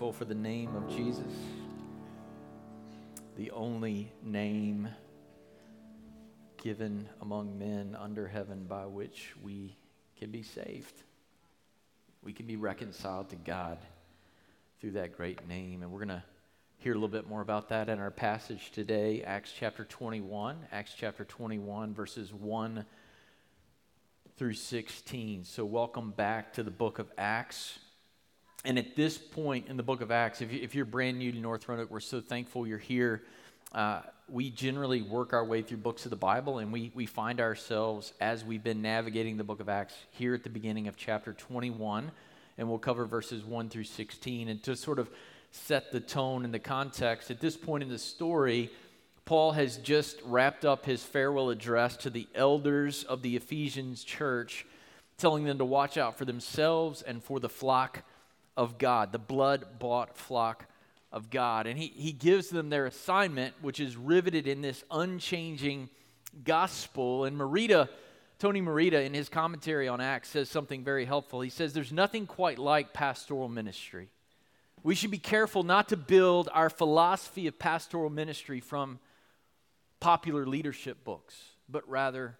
For the name of Jesus? The only name given among men under heaven by which we can be saved. We can be reconciled to God through that great name. And we're going to hear a little bit more about that in our passage today, Acts chapter 21. Acts chapter 21, verses 1 through 16. So, welcome back to the book of Acts. And at this point in the book of Acts, if, you, are brand new to North Roanoke, we're so thankful you're here. Uh, we generally work our way through books of the Bible, and we, we find ourselves as we've been navigating the book of Acts here at the beginning of chapter 21. And we'll cover verses 1 through 16. And to sort of set the tone and the context, at this point in the story, Paul has just wrapped up his farewell address to the elders of the Ephesians church, telling them to watch out for themselves and for the flock of God, the blood bought flock of God. And he, he gives them their assignment, which is riveted in this unchanging gospel. And Merida, Tony Merida, in his commentary on Acts, says something very helpful. He says, There's nothing quite like pastoral ministry. We should be careful not to build our philosophy of pastoral ministry from popular leadership books, but rather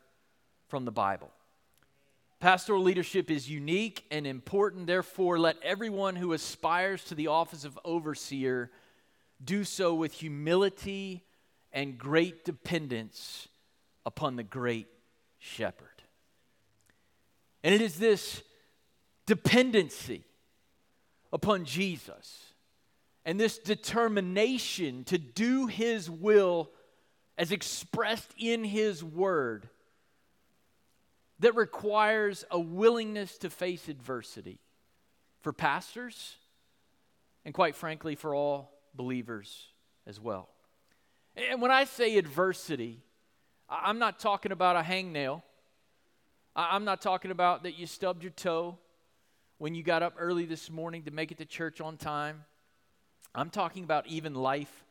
from the Bible. Pastoral leadership is unique and important. Therefore, let everyone who aspires to the office of overseer do so with humility and great dependence upon the great shepherd. And it is this dependency upon Jesus and this determination to do his will as expressed in his word that requires a willingness to face adversity for pastors and, quite frankly, for all believers as well. And when I say adversity, I'm not talking about a hangnail. I'm not talking about that you stubbed your toe when you got up early this morning to make it to church on time. I'm talking about even life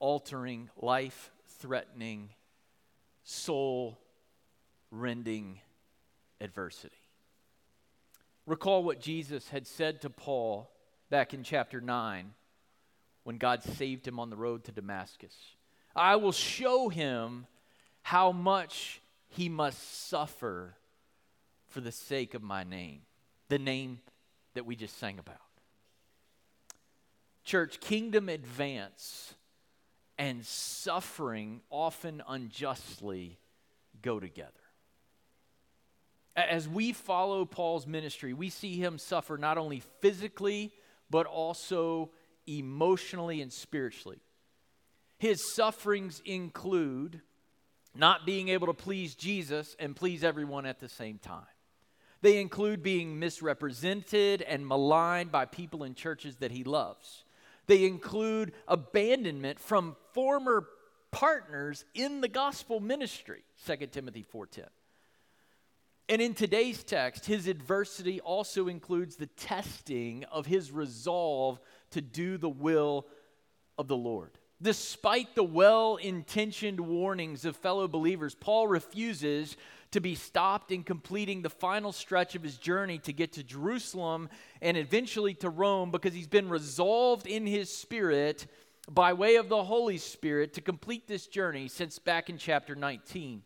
altering, life threatening, soul rending adversity. Recall what Jesus had said to Paul back in chapter 9 when God saved him on the road to Damascus. I will show him how much he must suffer for the sake of my name, the name that we just sang about. Church, kingdom advance and suffering, often unjustly, go together. As we follow Paul's ministry, we see him suffer not only physically, but also emotionally and spiritually. His sufferings include not being able to please Jesus and please everyone at the same time. They include being misrepresented and maligned by people in churches that he loves. They include abandonment from former partners in the gospel ministry, 2 Timothy 4:10. And in today's text, his adversity also includes the testing of his resolve to do the will of the Lord. Despite the well intentioned warnings of fellow believers, Paul refuses to be stopped in completing the final stretch of his journey to get to Jerusalem and eventually to Rome because he's been resolved in his spirit by way of the Holy Spirit to complete this journey since back in chapter 19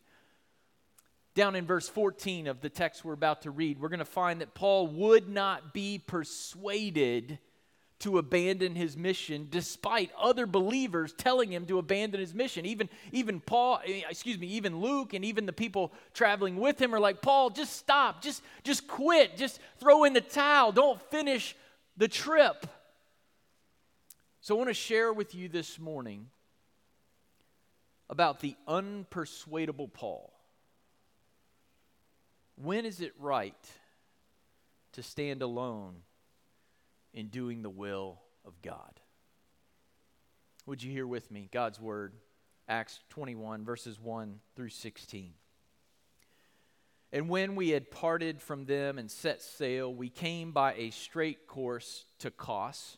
down in verse 14 of the text we're about to read, we're going to find that Paul would not be persuaded to abandon his mission despite other believers telling him to abandon his mission. Even even paul eh, excuse me even luke and even the people traveling with him are like paul just stop. Just just quit. Just throw in the towel. Don't finish the trip. So i want to share with you this morning about the unpersuadable Paul. When is it right to stand alone in doing the will of God? Would you hear with me God's word, Acts 21, verses 1 through 16? And when we had parted from them and set sail, we came by a straight course to Kos,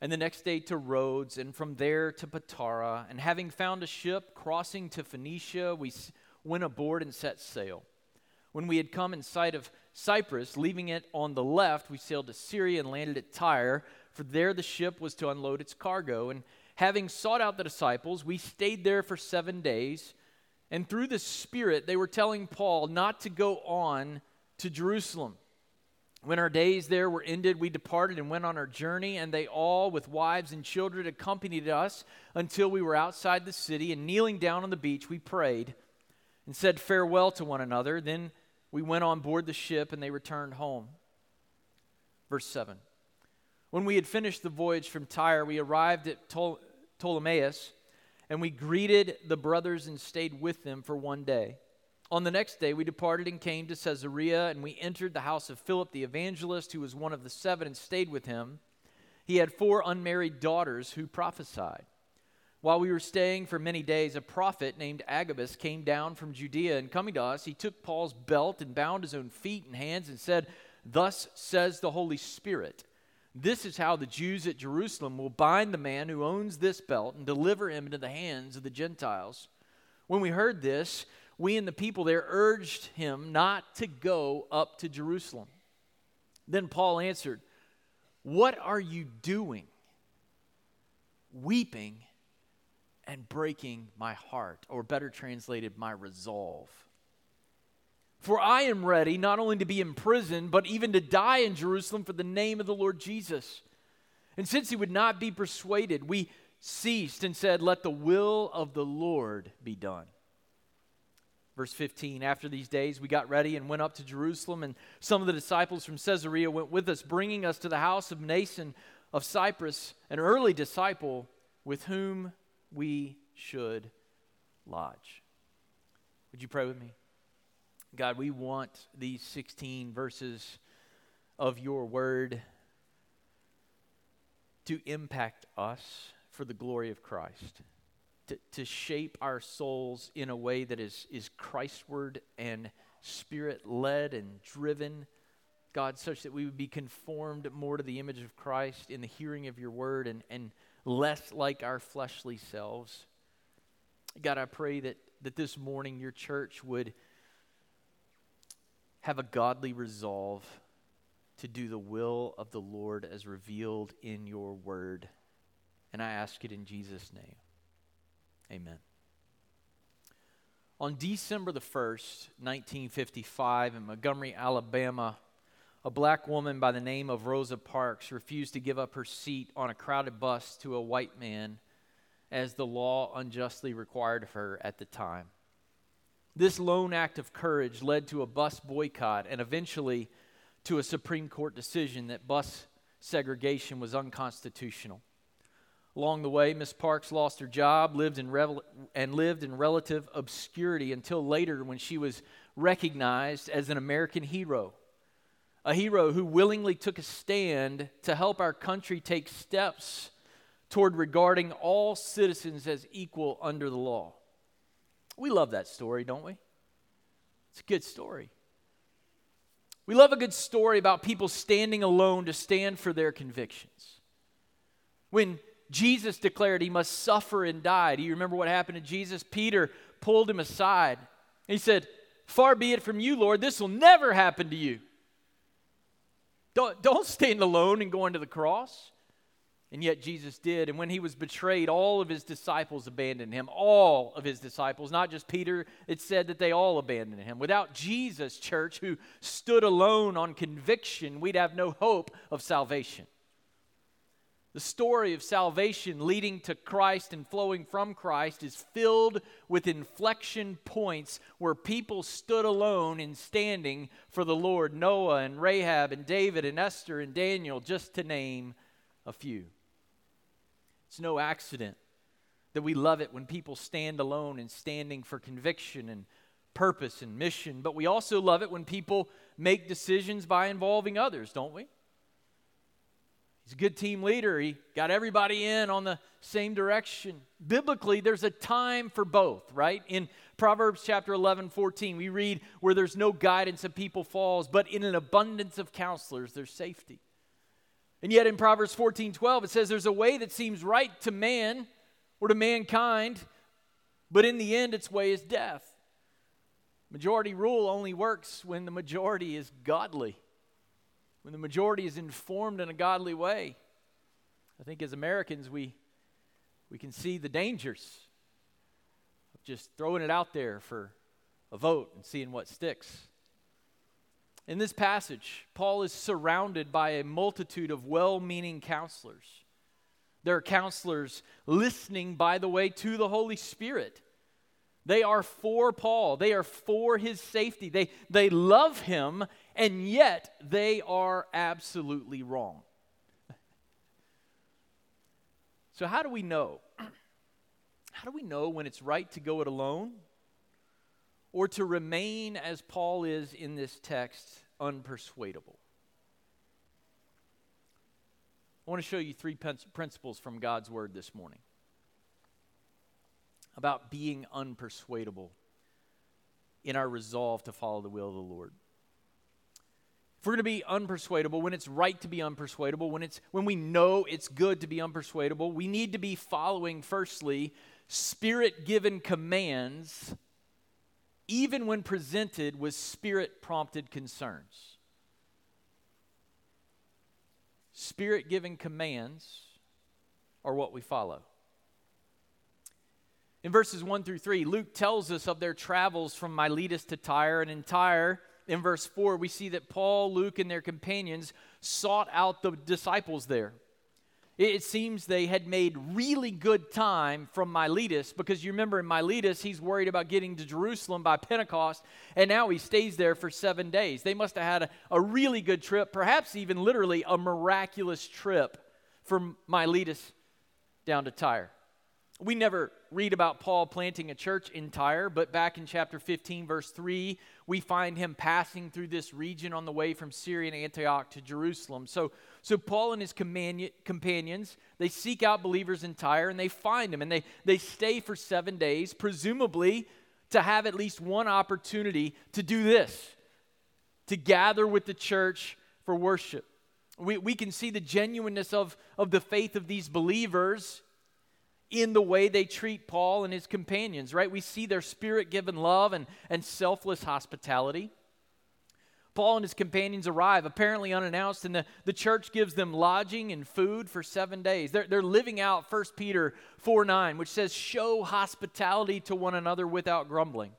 and the next day to Rhodes, and from there to Patara. And having found a ship crossing to Phoenicia, we went aboard and set sail. When we had come in sight of Cyprus, leaving it on the left, we sailed to Syria and landed at Tyre, for there the ship was to unload its cargo. And having sought out the disciples, we stayed there for seven days. And through the Spirit, they were telling Paul not to go on to Jerusalem. When our days there were ended, we departed and went on our journey, and they all, with wives and children, accompanied us until we were outside the city. And kneeling down on the beach, we prayed and said farewell to one another. Then we went on board the ship and they returned home. Verse 7. When we had finished the voyage from Tyre, we arrived at Ptol- Ptolemais and we greeted the brothers and stayed with them for one day. On the next day, we departed and came to Caesarea, and we entered the house of Philip the evangelist, who was one of the seven, and stayed with him. He had four unmarried daughters who prophesied. While we were staying for many days, a prophet named Agabus came down from Judea, and coming to us, he took Paul's belt and bound his own feet and hands and said, Thus says the Holy Spirit. This is how the Jews at Jerusalem will bind the man who owns this belt and deliver him into the hands of the Gentiles. When we heard this, we and the people there urged him not to go up to Jerusalem. Then Paul answered, What are you doing? Weeping and breaking my heart, or better translated, my resolve. For I am ready not only to be imprisoned, but even to die in Jerusalem for the name of the Lord Jesus. And since he would not be persuaded, we ceased and said, Let the will of the Lord be done. Verse 15 After these days, we got ready and went up to Jerusalem, and some of the disciples from Caesarea went with us, bringing us to the house of Mnason of Cyprus, an early disciple with whom we should lodge. Would you pray with me? God, we want these 16 verses of your word to impact us for the glory of Christ, to, to shape our souls in a way that is, is Christward and spirit led and driven. God, such that we would be conformed more to the image of Christ in the hearing of your word and, and less like our fleshly selves. God, I pray that, that this morning your church would have a godly resolve to do the will of the Lord as revealed in your word. And I ask it in Jesus' name. Amen. On December the 1st, 1955, in Montgomery, Alabama, a black woman by the name of Rosa Parks refused to give up her seat on a crowded bus to a white man as the law unjustly required of her at the time. This lone act of courage led to a bus boycott and eventually to a Supreme Court decision that bus segregation was unconstitutional. Along the way, Miss Parks lost her job, lived in revel- and lived in relative obscurity until later when she was recognized as an American hero a hero who willingly took a stand to help our country take steps toward regarding all citizens as equal under the law. We love that story, don't we? It's a good story. We love a good story about people standing alone to stand for their convictions. When Jesus declared he must suffer and die, do you remember what happened to Jesus? Peter pulled him aside. He said, Far be it from you, Lord, this will never happen to you. Don't, don't stand alone and go into the cross. And yet Jesus did. And when he was betrayed, all of his disciples abandoned him. All of his disciples, not just Peter. It said that they all abandoned him. Without Jesus, church, who stood alone on conviction, we'd have no hope of salvation. The story of salvation leading to Christ and flowing from Christ is filled with inflection points where people stood alone in standing for the Lord Noah and Rahab and David and Esther and Daniel, just to name a few. It's no accident that we love it when people stand alone and standing for conviction and purpose and mission, but we also love it when people make decisions by involving others, don't we? He's a good team leader. He got everybody in on the same direction. Biblically, there's a time for both, right? In Proverbs chapter 11, 14, we read, Where there's no guidance, a people falls, but in an abundance of counselors, there's safety. And yet in Proverbs 14, 12, it says, There's a way that seems right to man, or to mankind, but in the end, its way is death. Majority rule only works when the majority is godly, when the majority is informed in a godly way. I think as Americans, we, we can see the dangers of just throwing it out there for a vote and seeing what sticks. In this passage, Paul is surrounded by a multitude of well meaning counselors there are counselors listening, by the way, to the Holy Spirit. They are for Paul. They are for his safety. They, they love him, and yet they are absolutely wrong. So, how do we know? How do we know when it's right to go it alone or to remain, as Paul is in this text, unpersuadable? I want to show you three principles from God's Word this morning about being unpersuadable in our resolve to follow the will of the Lord. We're going to be unpersuadable, when it's right to be unpersuadable, when, it's, when we know it's good to be unpersuadable, we need to be following, firstly, spirit given commands, even when presented with spirit prompted concerns. spirit given commands are what we follow. In verses 1 through 3, Luke tells us of their travels from Miletus to Tyre, and in Tyre, in verse 4, we see that Paul, Luke, and their companions sought out the disciples there. It seems they had made really good time from Miletus because you remember in Miletus, he's worried about getting to Jerusalem by Pentecost, and now he stays there for seven days. They must have had a, a really good trip, perhaps even literally a miraculous trip from Miletus down to Tyre. We never read about Paul planting a church in Tyre, but back in chapter 15, verse 3, we find him passing through this region on the way from Syria and Antioch to Jerusalem. So, so Paul and his companions, they seek out believers in Tyre and they find them and they, they stay for seven days, presumably to have at least one opportunity to do this, to gather with the church for worship. We, we can see the genuineness of, of the faith of these believers in the way they treat Paul and his companions, right? We see their spirit given love and, and selfless hospitality. Paul and his companions arrive, apparently unannounced, and the, the church gives them lodging and food for seven days. They're, they're living out 1 Peter 4 9, which says, Show hospitality to one another without grumbling.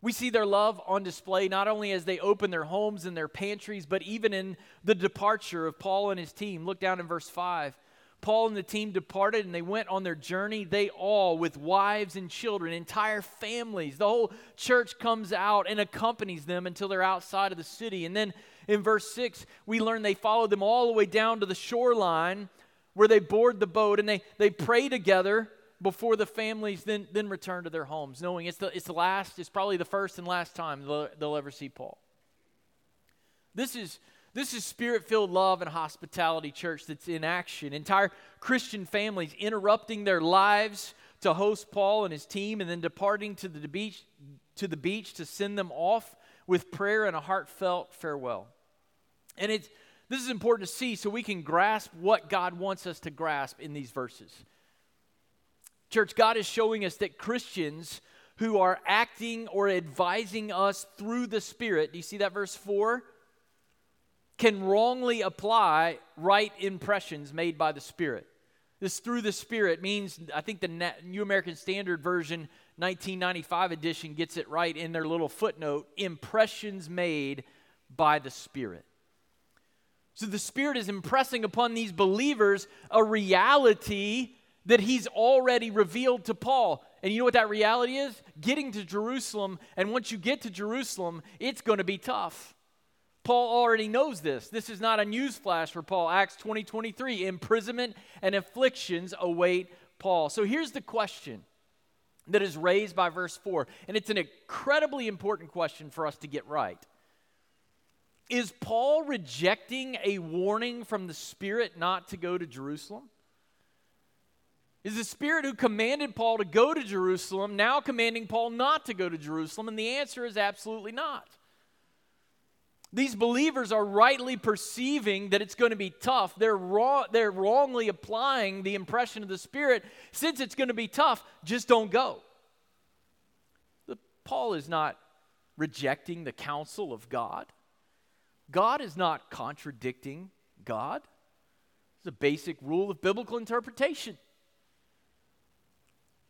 We see their love on display not only as they open their homes and their pantries, but even in the departure of Paul and his team. Look down in verse 5. Paul and the team departed and they went on their journey. They all, with wives and children, entire families, the whole church comes out and accompanies them until they're outside of the city. And then in verse 6, we learn they followed them all the way down to the shoreline where they board the boat and they, they pray together before the families then, then return to their homes, knowing it's the, it's the last, it's probably the first and last time they'll, they'll ever see Paul. This is this is spirit filled love and hospitality, church, that's in action. Entire Christian families interrupting their lives to host Paul and his team and then departing to the beach to, the beach to send them off with prayer and a heartfelt farewell. And it's, this is important to see so we can grasp what God wants us to grasp in these verses. Church, God is showing us that Christians who are acting or advising us through the Spirit, do you see that verse 4? Can wrongly apply right impressions made by the Spirit. This through the Spirit means, I think the New American Standard Version 1995 edition gets it right in their little footnote impressions made by the Spirit. So the Spirit is impressing upon these believers a reality that He's already revealed to Paul. And you know what that reality is? Getting to Jerusalem. And once you get to Jerusalem, it's going to be tough. Paul already knows this. This is not a newsflash for Paul. Acts 20 23. Imprisonment and afflictions await Paul. So here's the question that is raised by verse 4, and it's an incredibly important question for us to get right. Is Paul rejecting a warning from the Spirit not to go to Jerusalem? Is the Spirit who commanded Paul to go to Jerusalem now commanding Paul not to go to Jerusalem? And the answer is absolutely not. These believers are rightly perceiving that it's going to be tough. They're, wrong, they're wrongly applying the impression of the Spirit. Since it's going to be tough, just don't go. The, Paul is not rejecting the counsel of God. God is not contradicting God. It's a basic rule of biblical interpretation.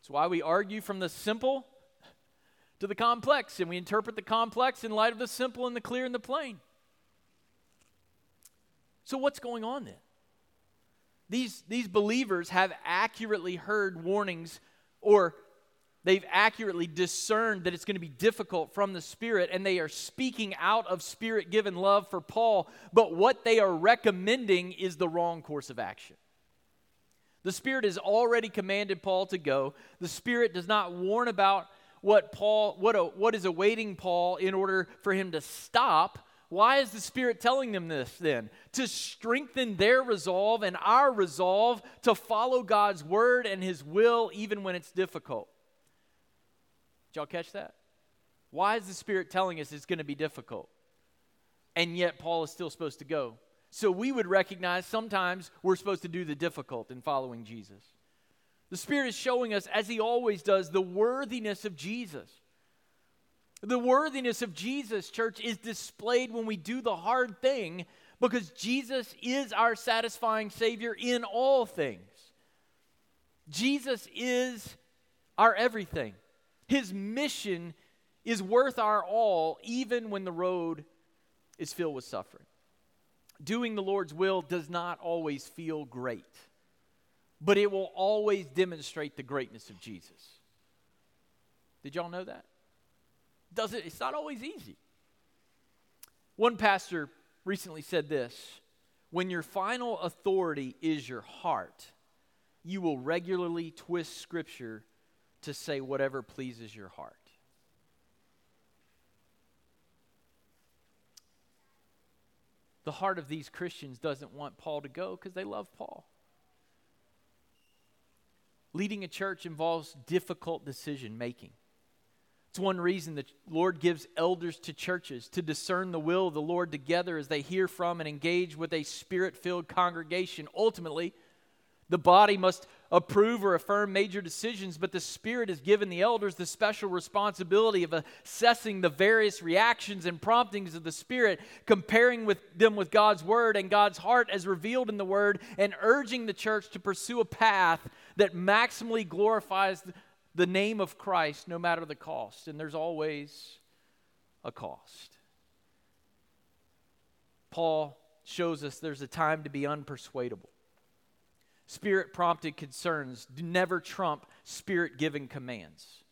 It's why we argue from the simple to the complex, and we interpret the complex in light of the simple and the clear and the plain. So, what's going on then? These, these believers have accurately heard warnings or they've accurately discerned that it's going to be difficult from the Spirit, and they are speaking out of Spirit given love for Paul, but what they are recommending is the wrong course of action. The Spirit has already commanded Paul to go. The Spirit does not warn about what Paul what, what is awaiting Paul in order for him to stop. Why is the Spirit telling them this then? To strengthen their resolve and our resolve to follow God's word and his will even when it's difficult. Did y'all catch that? Why is the Spirit telling us it's going to be difficult? And yet Paul is still supposed to go. So we would recognize sometimes we're supposed to do the difficult in following Jesus. The Spirit is showing us, as He always does, the worthiness of Jesus. The worthiness of Jesus, church, is displayed when we do the hard thing because Jesus is our satisfying Savior in all things. Jesus is our everything. His mission is worth our all, even when the road is filled with suffering doing the Lord's will does not always feel great, but it will always demonstrate the greatness of Jesus. Did y'all know that? Does it? It's not always easy. One pastor recently said this When your final authority is your heart, you will regularly twist Scripture to say whatever pleases your heart. the heart of these Christians doesn't want Paul to go because they love Paul. Leading a church involves difficult decision making. It's one reason the Lord gives elders to churches to discern the will of the Lord together as they hear from and engage with a spirit filled congregation. Ultimately, the body must approve or affirm major decisions, but the Spirit has given the elders the special responsibility of assessing the various reactions and promptings of the Spirit, comparing with them with God's Word and God's heart as revealed in the Word, and urging the church to pursue a path that maximally glorifies the name of Christ no matter the cost. And there's always a cost. Paul shows us there's a time to be unpersuadable. Spirit prompted concerns never trump spirit given commands.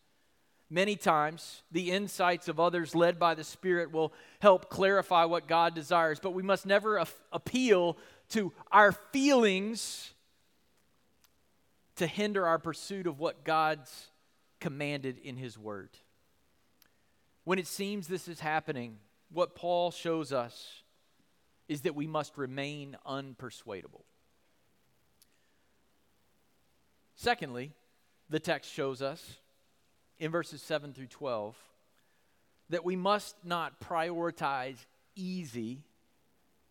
Many times, the insights of others led by the Spirit will help clarify what God desires, but we must never a- appeal to our feelings to hinder our pursuit of what God's commanded in His Word. When it seems this is happening, what Paul shows us is that we must remain unpersuadable. Secondly, the text shows us in verses 7 through 12 that we must not prioritize easy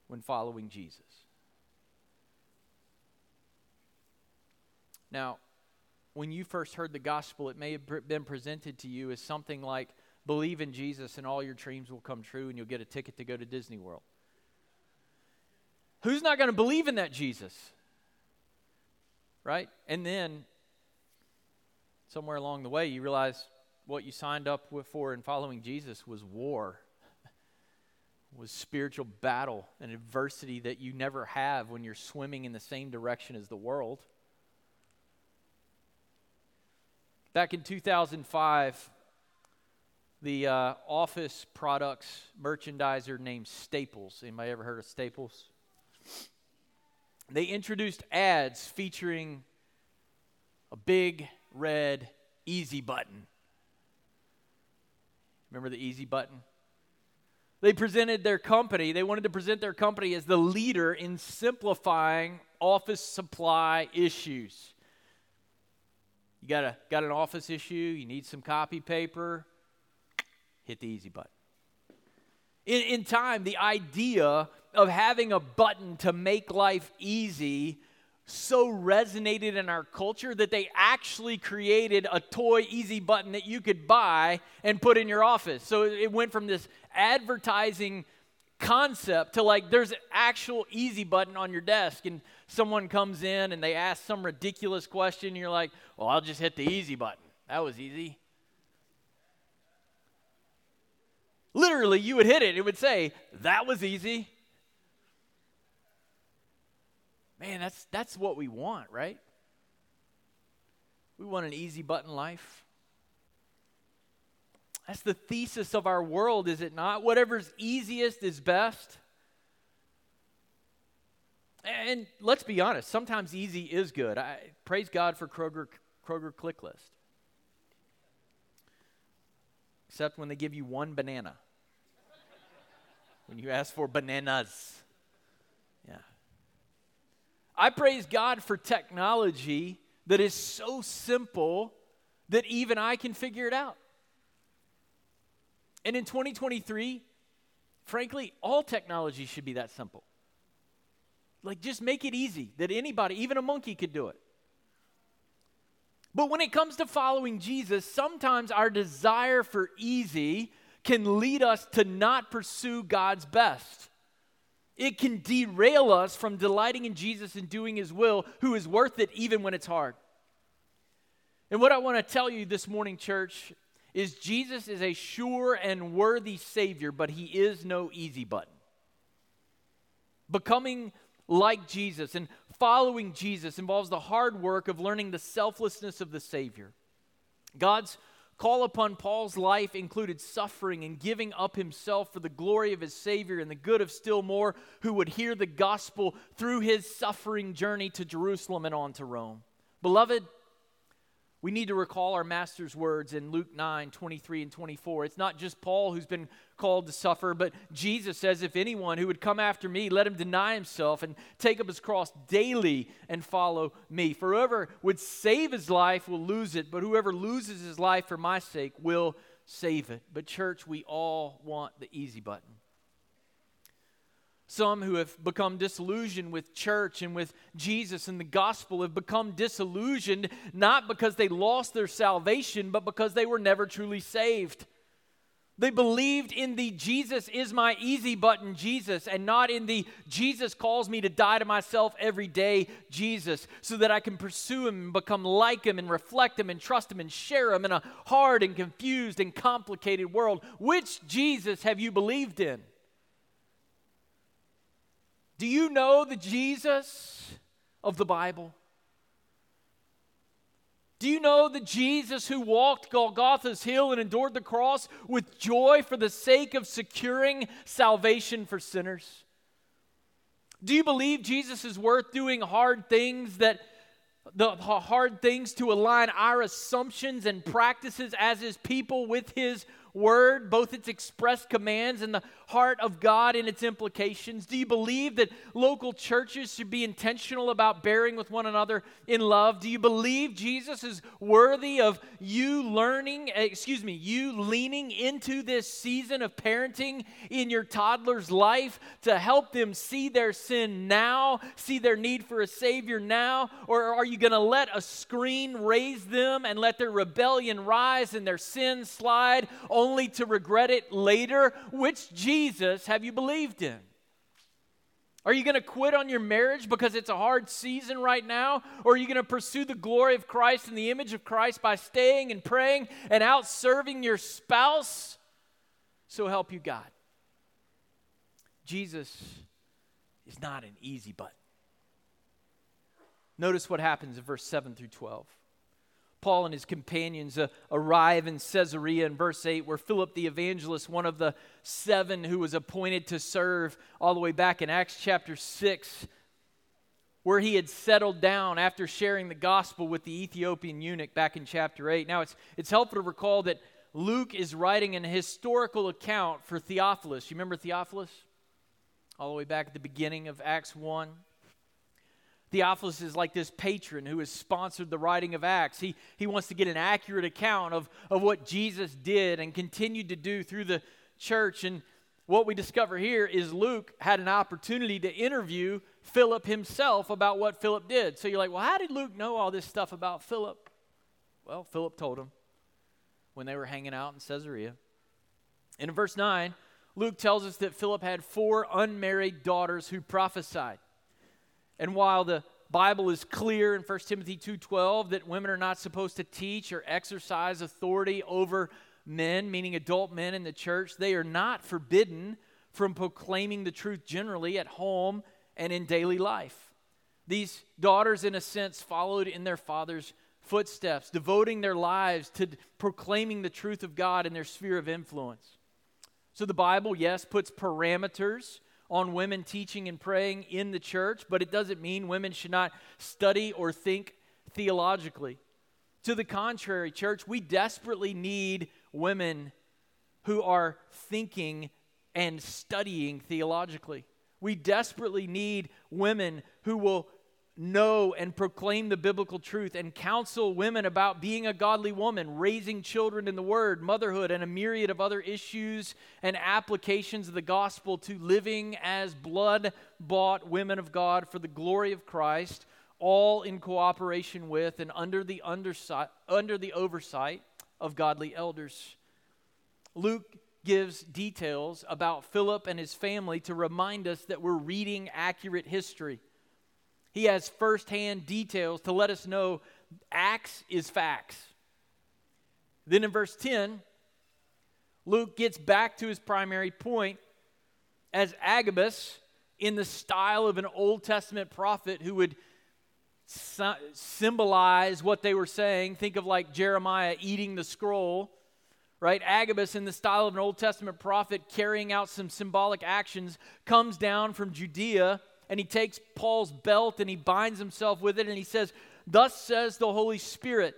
when following Jesus. Now, when you first heard the gospel, it may have been presented to you as something like believe in Jesus and all your dreams will come true and you'll get a ticket to go to Disney World. Who's not going to believe in that Jesus? right? And then somewhere along the way, you realize what you signed up for in following Jesus was war, was spiritual battle and adversity that you never have when you're swimming in the same direction as the world. Back in 2005, the uh, office products merchandiser named Staples. Anybody ever heard of Staples? they introduced ads featuring a big red easy button. Remember the easy button? They presented their company, they wanted to present their company as the leader in simplifying office supply issues. You got, a, got an office issue, you need some copy paper, hit the easy button. In, in time, the idea of having a button to make life easy so resonated in our culture that they actually created a toy easy button that you could buy and put in your office. So it went from this advertising concept to like there's an actual easy button on your desk and someone comes in and they ask some ridiculous question and you're like, "Well, I'll just hit the easy button." That was easy. Literally, you would hit it, it would say, "That was easy." Man, that's, that's what we want, right? We want an easy button life. That's the thesis of our world, is it not? Whatever's easiest is best. And let's be honest, sometimes easy is good. I praise God for Kroger Kroger Click List. Except when they give you one banana. when you ask for bananas. Yeah. I praise God for technology that is so simple that even I can figure it out. And in 2023, frankly, all technology should be that simple. Like, just make it easy that anybody, even a monkey, could do it. But when it comes to following Jesus, sometimes our desire for easy can lead us to not pursue God's best. It can derail us from delighting in Jesus and doing His will, who is worth it even when it's hard. And what I want to tell you this morning, church, is Jesus is a sure and worthy Savior, but He is no easy button. Becoming like Jesus and following Jesus involves the hard work of learning the selflessness of the Savior. God's call upon Paul's life included suffering and giving up himself for the glory of his Savior and the good of still more who would hear the gospel through his suffering journey to Jerusalem and on to Rome. Beloved, we need to recall our master's words in Luke 9 23 and 24. It's not just Paul who's been called to suffer, but Jesus says, If anyone who would come after me, let him deny himself and take up his cross daily and follow me. For whoever would save his life will lose it, but whoever loses his life for my sake will save it. But, church, we all want the easy button. Some who have become disillusioned with church and with Jesus and the gospel have become disillusioned not because they lost their salvation, but because they were never truly saved. They believed in the Jesus is my easy button Jesus and not in the Jesus calls me to die to myself every day Jesus so that I can pursue him and become like him and reflect him and trust him and share him in a hard and confused and complicated world. Which Jesus have you believed in? Do you know the Jesus of the Bible? Do you know the Jesus who walked Golgotha's hill and endured the cross with joy for the sake of securing salvation for sinners? Do you believe Jesus is worth doing hard things that the hard things to align our assumptions and practices as his people with his word, both its express commands and the heart of God and its implications? Do you believe that local churches should be intentional about bearing with one another in love? Do you believe Jesus is worthy of you learning, eh, excuse me, you leaning into this season of parenting in your toddler's life to help them see their sin now, see their need for a Savior now? Or are you going to let a screen raise them and let their rebellion rise and their sin slide only to regret it later? Which Jesus have you believed in? Are you going to quit on your marriage because it's a hard season right now? Or are you going to pursue the glory of Christ and the image of Christ by staying and praying and out serving your spouse? So help you God. Jesus is not an easy button. Notice what happens in verse 7 through 12. Paul and his companions uh, arrive in Caesarea in verse 8, where Philip the evangelist, one of the seven who was appointed to serve all the way back in Acts chapter 6, where he had settled down after sharing the gospel with the Ethiopian eunuch back in chapter 8. Now, it's, it's helpful to recall that Luke is writing an historical account for Theophilus. You remember Theophilus? All the way back at the beginning of Acts 1. Theophilus is like this patron who has sponsored the writing of Acts. He, he wants to get an accurate account of, of what Jesus did and continued to do through the church. And what we discover here is Luke had an opportunity to interview Philip himself about what Philip did. So you're like, well, how did Luke know all this stuff about Philip? Well, Philip told him when they were hanging out in Caesarea. And in verse 9, Luke tells us that Philip had four unmarried daughters who prophesied. And while the Bible is clear in 1 Timothy 2:12 that women are not supposed to teach or exercise authority over men, meaning adult men in the church, they are not forbidden from proclaiming the truth generally at home and in daily life. These daughters, in a sense, followed in their father's footsteps, devoting their lives to proclaiming the truth of God in their sphere of influence. So the Bible, yes, puts parameters on women teaching and praying in the church, but it doesn't mean women should not study or think theologically. To the contrary, church, we desperately need women who are thinking and studying theologically. We desperately need women who will know and proclaim the biblical truth and counsel women about being a godly woman, raising children in the Word, motherhood, and a myriad of other issues and applications of the gospel to living as blood bought women of God for the glory of Christ, all in cooperation with and under the, undersi- under the oversight of godly elders. Luke gives details about Philip and his family to remind us that we're reading accurate history. He has firsthand details to let us know Acts is facts. Then in verse 10, Luke gets back to his primary point as Agabus, in the style of an Old Testament prophet who would symbolize what they were saying. Think of like Jeremiah eating the scroll, right? Agabus, in the style of an Old Testament prophet carrying out some symbolic actions, comes down from Judea and he takes Paul's belt and he binds himself with it and he says, Thus says the Holy Spirit.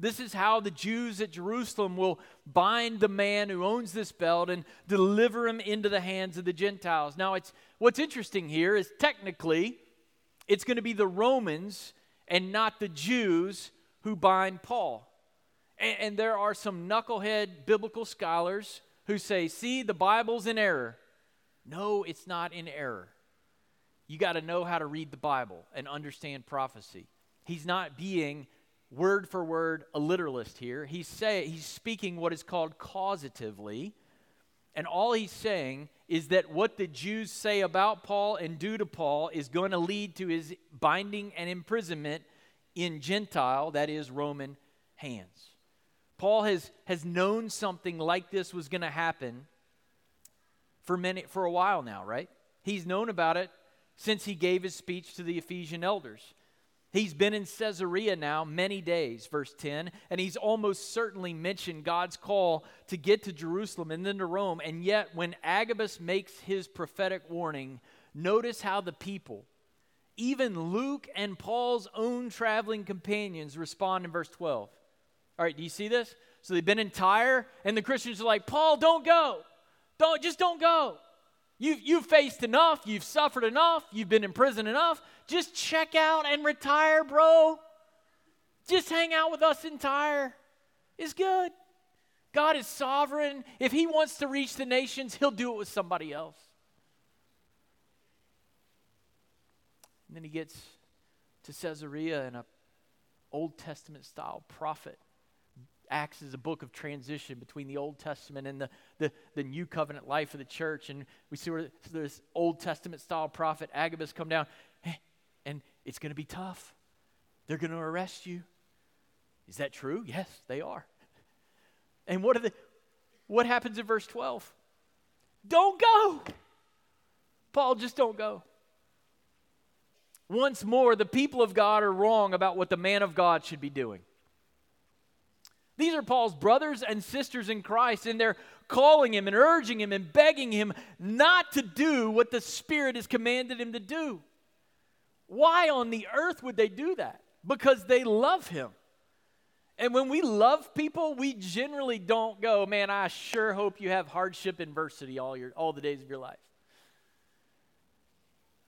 This is how the Jews at Jerusalem will bind the man who owns this belt and deliver him into the hands of the Gentiles. Now, it's what's interesting here is technically it's going to be the Romans and not the Jews who bind Paul. And, and there are some knucklehead biblical scholars who say, see, the Bible's in error. No, it's not in error you got to know how to read the Bible and understand prophecy. He's not being word for word a literalist here. He's say he's speaking what is called causatively. And all he's saying is that what the Jews say about Paul and do to Paul is going to lead to his binding and imprisonment in Gentile, that is, Roman hands. Paul has, has known something like this was going to happen for, many, for a while now, right? He's known about it since he gave his speech to the Ephesian elders. He's been in Caesarea now many days, verse 10, and he's almost certainly mentioned God's call to get to Jerusalem and then to Rome. And yet, when Agabus makes his prophetic warning, notice how the people, even Luke and Paul's own traveling companions, respond in verse 12. All right, do you see this? So they've been in Tyre, and the Christians are like, Paul, don't go. Don't, just don't go. You've, you've faced enough, you've suffered enough, you've been in prison enough. Just check out and retire, bro. Just hang out with us in Tyre. It's good. God is sovereign. If He wants to reach the nations, He'll do it with somebody else. And then He gets to Caesarea, and a Old Testament style prophet acts as a book of transition between the Old Testament and the, the, the new covenant life of the church. And we see where this Old Testament style prophet Agabus come down, eh, and it's going to be tough. They're going to arrest you. Is that true? Yes, they are. And what are the what happens in verse 12? Don't go. Paul, just don't go. Once more, the people of God are wrong about what the man of God should be doing. These are Paul's brothers and sisters in Christ, and they're calling him and urging him and begging him not to do what the Spirit has commanded him to do. Why on the earth would they do that? Because they love him. And when we love people, we generally don't go, man, I sure hope you have hardship adversity all your all the days of your life.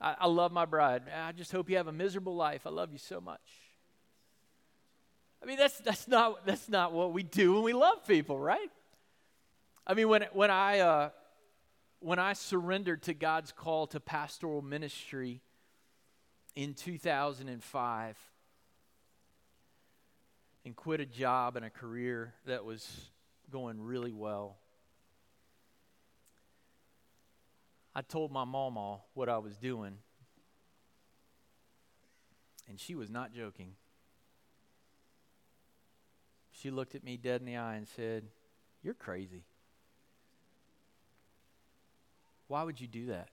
I, I love my bride. I just hope you have a miserable life. I love you so much. I mean, that's that's not that's not what we do when we love people, right? I mean, when when I uh, when I surrendered to God's call to pastoral ministry in 2005 and quit a job and a career that was going really well. I told my mama what I was doing, and she was not joking. She looked at me dead in the eye and said, You're crazy. Why would you do that?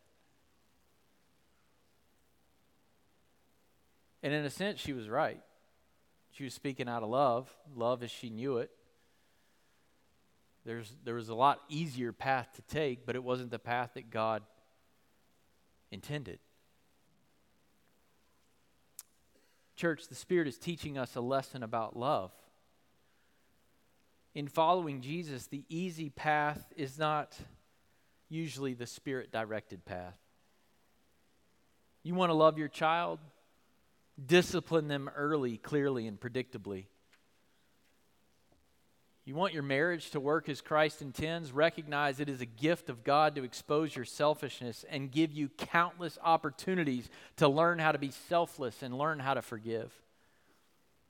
And in a sense, she was right. She was speaking out of love, love as she knew it. There's, there was a lot easier path to take, but it wasn't the path that God intended. Church, the Spirit is teaching us a lesson about love. In following Jesus, the easy path is not usually the Spirit directed path. You want to love your child? Discipline them early, clearly, and predictably. You want your marriage to work as Christ intends? Recognize it is a gift of God to expose your selfishness and give you countless opportunities to learn how to be selfless and learn how to forgive.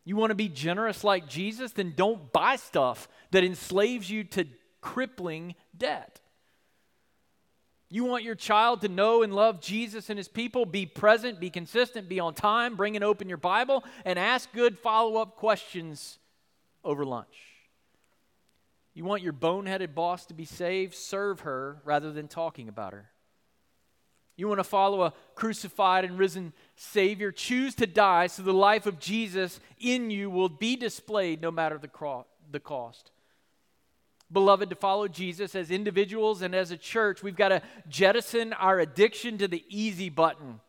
You want to be generous like Jesus? Then don't buy stuff that enslaves you to crippling debt. You want your child to know and love Jesus and his people? Be present, be consistent, be on time, bring and open your Bible, and ask good follow up questions over lunch. You want your boneheaded boss to be saved? Serve her rather than talking about her. You want to follow a crucified and risen Savior? Choose to die so the life of Jesus in you will be displayed no matter the, cro- the cost beloved, to follow Jesus as individuals and as a church, we've got to jettison our addiction to the easy button.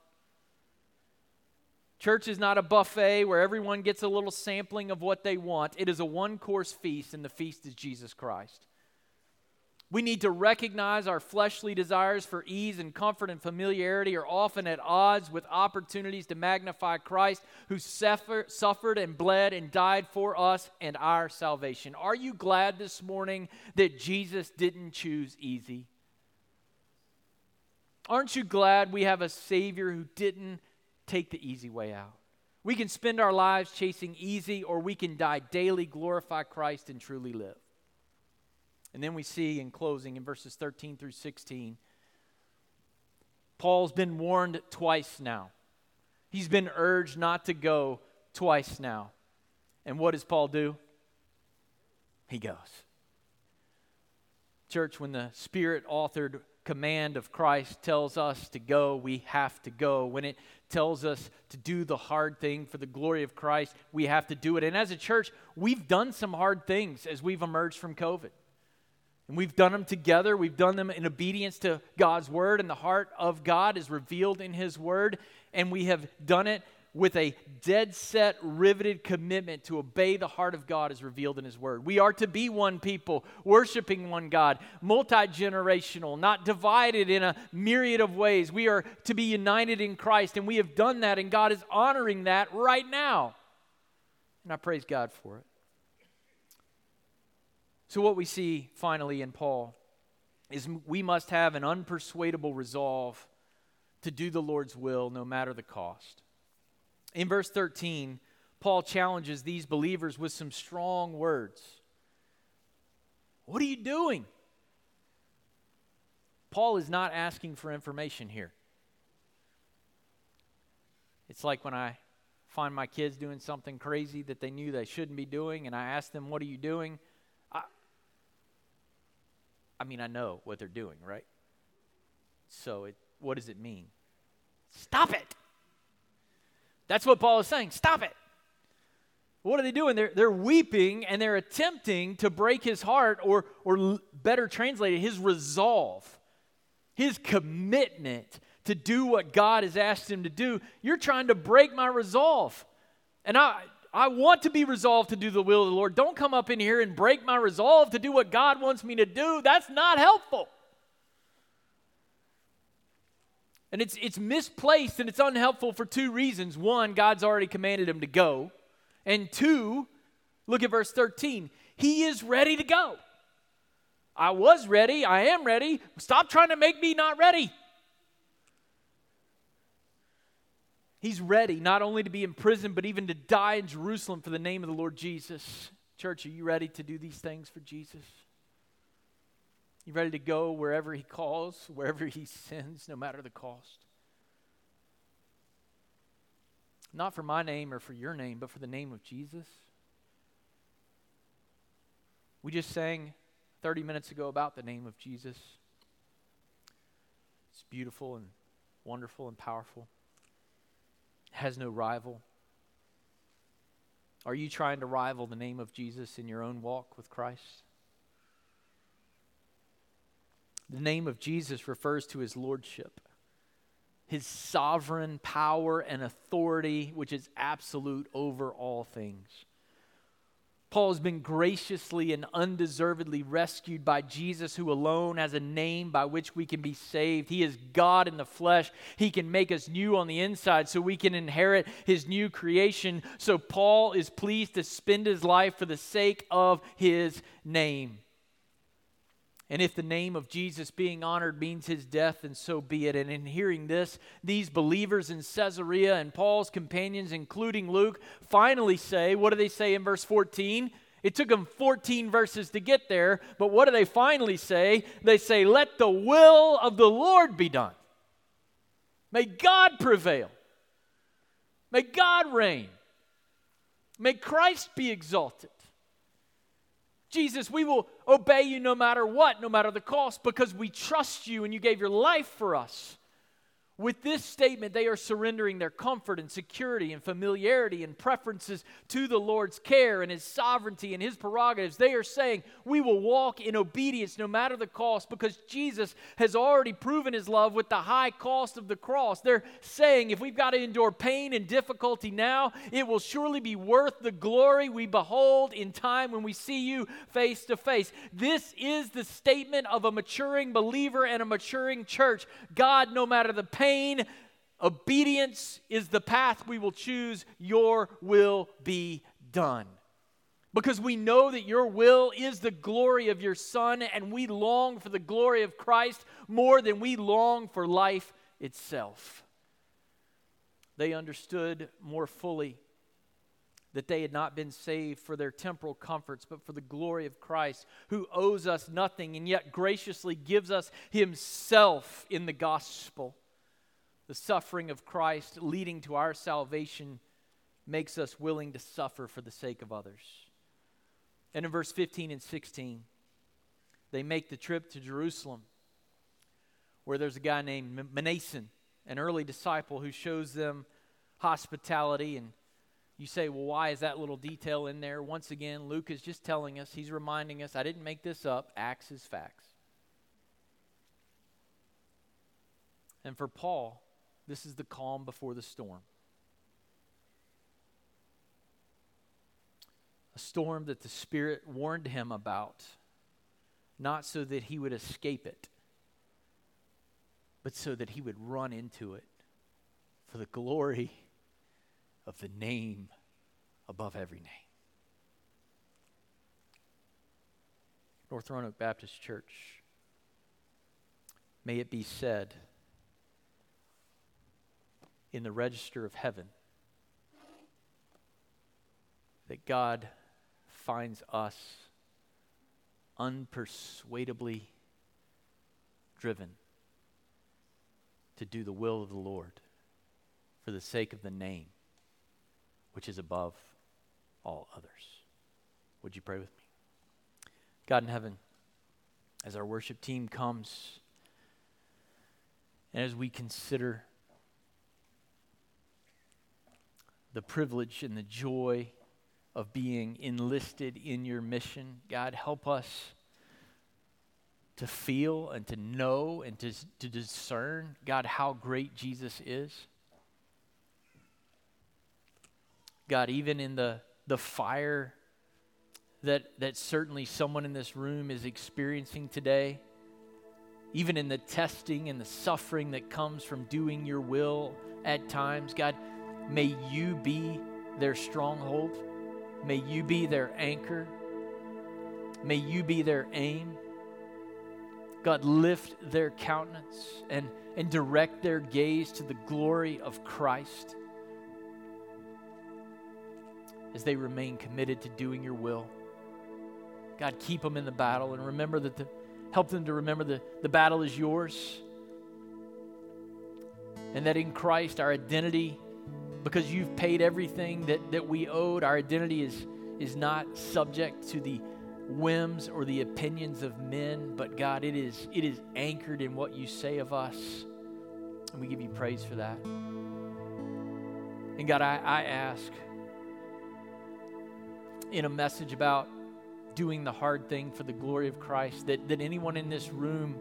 Church is not a buffet where everyone gets a little sampling of what they want. It is a one course feast, and the feast is Jesus Christ. We need to recognize our fleshly desires for ease and comfort and familiarity are often at odds with opportunities to magnify Christ who suffer, suffered and bled and died for us and our salvation. Are you glad this morning that Jesus didn't choose easy? Aren't you glad we have a Savior who didn't take the easy way out? We can spend our lives chasing easy, or we can die daily, glorify Christ, and truly live. And then we see in closing in verses 13 through 16, Paul's been warned twice now. He's been urged not to go twice now. And what does Paul do? He goes. Church, when the Spirit authored command of Christ tells us to go, we have to go. When it tells us to do the hard thing for the glory of Christ, we have to do it. And as a church, we've done some hard things as we've emerged from COVID. And we've done them together. We've done them in obedience to God's word, and the heart of God is revealed in His word. And we have done it with a dead set, riveted commitment to obey the heart of God as revealed in His Word. We are to be one people, worshiping one God, multi generational, not divided in a myriad of ways. We are to be united in Christ, and we have done that, and God is honoring that right now. And I praise God for it. So, what we see finally in Paul is we must have an unpersuadable resolve to do the Lord's will no matter the cost. In verse 13, Paul challenges these believers with some strong words. What are you doing? Paul is not asking for information here. It's like when I find my kids doing something crazy that they knew they shouldn't be doing, and I ask them, What are you doing? I mean, I know what they're doing, right? So, it, what does it mean? Stop it. That's what Paul is saying. Stop it. What are they doing? They're, they're weeping and they're attempting to break his heart, or, or better translated, his resolve, his commitment to do what God has asked him to do, you're trying to break my resolve. And I, I want to be resolved to do the will of the Lord. Don't come up in here and break my resolve to do what God wants me to do. That's not helpful. And it's, it's misplaced and it's unhelpful for two reasons. One, God's already commanded him to go. And two, look at verse 13. He is ready to go. I was ready. I am ready. Stop trying to make me not ready. He's ready not only to be in prison, but even to die in Jerusalem for the name of the Lord Jesus. Church, are you ready to do these things for Jesus? You ready to go wherever He calls, wherever He sends, no matter the cost? Not for my name or for your name, but for the name of Jesus. We just sang 30 minutes ago about the name of Jesus. It's beautiful and wonderful and powerful has no rival? Are you trying to rival the name of Jesus in your own walk with Christ? The name of Jesus refers to his lordship, his sovereign power and authority, which is absolute over all things. Paul has been graciously and undeservedly rescued by Jesus, who alone has a name by which we can be saved. He is God in the flesh. He can make us new on the inside so we can inherit his new creation. So, Paul is pleased to spend his life for the sake of his name. And if the name of Jesus being honored means his death, then so be it. And in hearing this, these believers in Caesarea and Paul's companions, including Luke, finally say, what do they say in verse 14? It took them 14 verses to get there, but what do they finally say? They say, Let the will of the Lord be done. May God prevail. May God reign. May Christ be exalted. Jesus, we will obey you no matter what, no matter the cost, because we trust you and you gave your life for us. With this statement, they are surrendering their comfort and security and familiarity and preferences to the Lord's care and His sovereignty and His prerogatives. They are saying, We will walk in obedience no matter the cost because Jesus has already proven His love with the high cost of the cross. They're saying, If we've got to endure pain and difficulty now, it will surely be worth the glory we behold in time when we see you face to face. This is the statement of a maturing believer and a maturing church. God, no matter the pain, obedience is the path we will choose. Your will be done. Because we know that your will is the glory of your Son, and we long for the glory of Christ more than we long for life itself. They understood more fully that they had not been saved for their temporal comforts, but for the glory of Christ, who owes us nothing and yet graciously gives us Himself in the gospel. The suffering of Christ leading to our salvation makes us willing to suffer for the sake of others. And in verse 15 and 16, they make the trip to Jerusalem, where there's a guy named Mnason, an early disciple who shows them hospitality. And you say, well, why is that little detail in there? Once again, Luke is just telling us, he's reminding us, I didn't make this up, Acts is facts. And for Paul, this is the calm before the storm. A storm that the Spirit warned him about, not so that he would escape it, but so that he would run into it for the glory of the name above every name. North Roanoke Baptist Church, may it be said in the register of heaven that God finds us unpersuadably driven to do the will of the Lord for the sake of the name which is above all others. Would you pray with me? God in heaven, as our worship team comes and as we consider the privilege and the joy of being enlisted in your mission. God, help us to feel and to know and to, to discern, God, how great Jesus is. God, even in the, the fire that, that certainly someone in this room is experiencing today, even in the testing and the suffering that comes from doing your will at times, God, may you be their stronghold. May you be their anchor. May you be their aim. God, lift their countenance and, and direct their gaze to the glory of Christ as they remain committed to doing your will. God, keep them in the battle and remember that the, help them to remember the, the battle is yours. And that in Christ, our identity, because you've paid everything that, that we owed, our identity is, is not subject to the whims or the opinions of men, but God, it is, it is anchored in what you say of us. And we give you praise for that. And God, I, I ask in a message about doing the hard thing for the glory of Christ that, that anyone in this room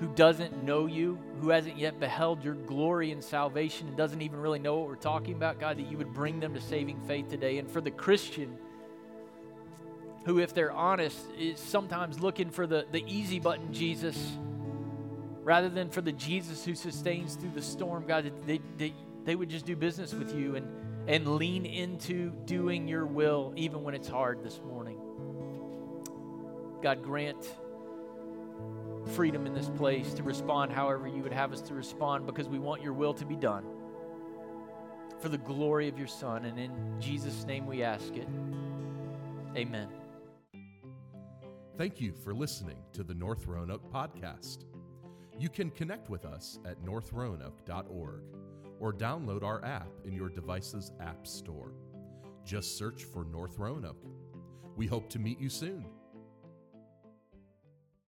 who doesn't know you, who hasn't yet beheld your glory and salvation, and doesn't even really know what we're talking about, God, that you would bring them to saving faith today. And for the Christian, who, if they're honest, is sometimes looking for the, the easy button Jesus rather than for the Jesus who sustains through the storm, God, that they, they, they would just do business with you and, and lean into doing your will even when it's hard this morning. God, grant freedom in this place to respond however you would have us to respond because we want your will to be done for the glory of your Son. And in Jesus' name we ask it. Amen. Thank you for listening to the North Roanoke podcast. You can connect with us at northroanoke.org or download our app in your device's app store. Just search for North Roanoke. We hope to meet you soon.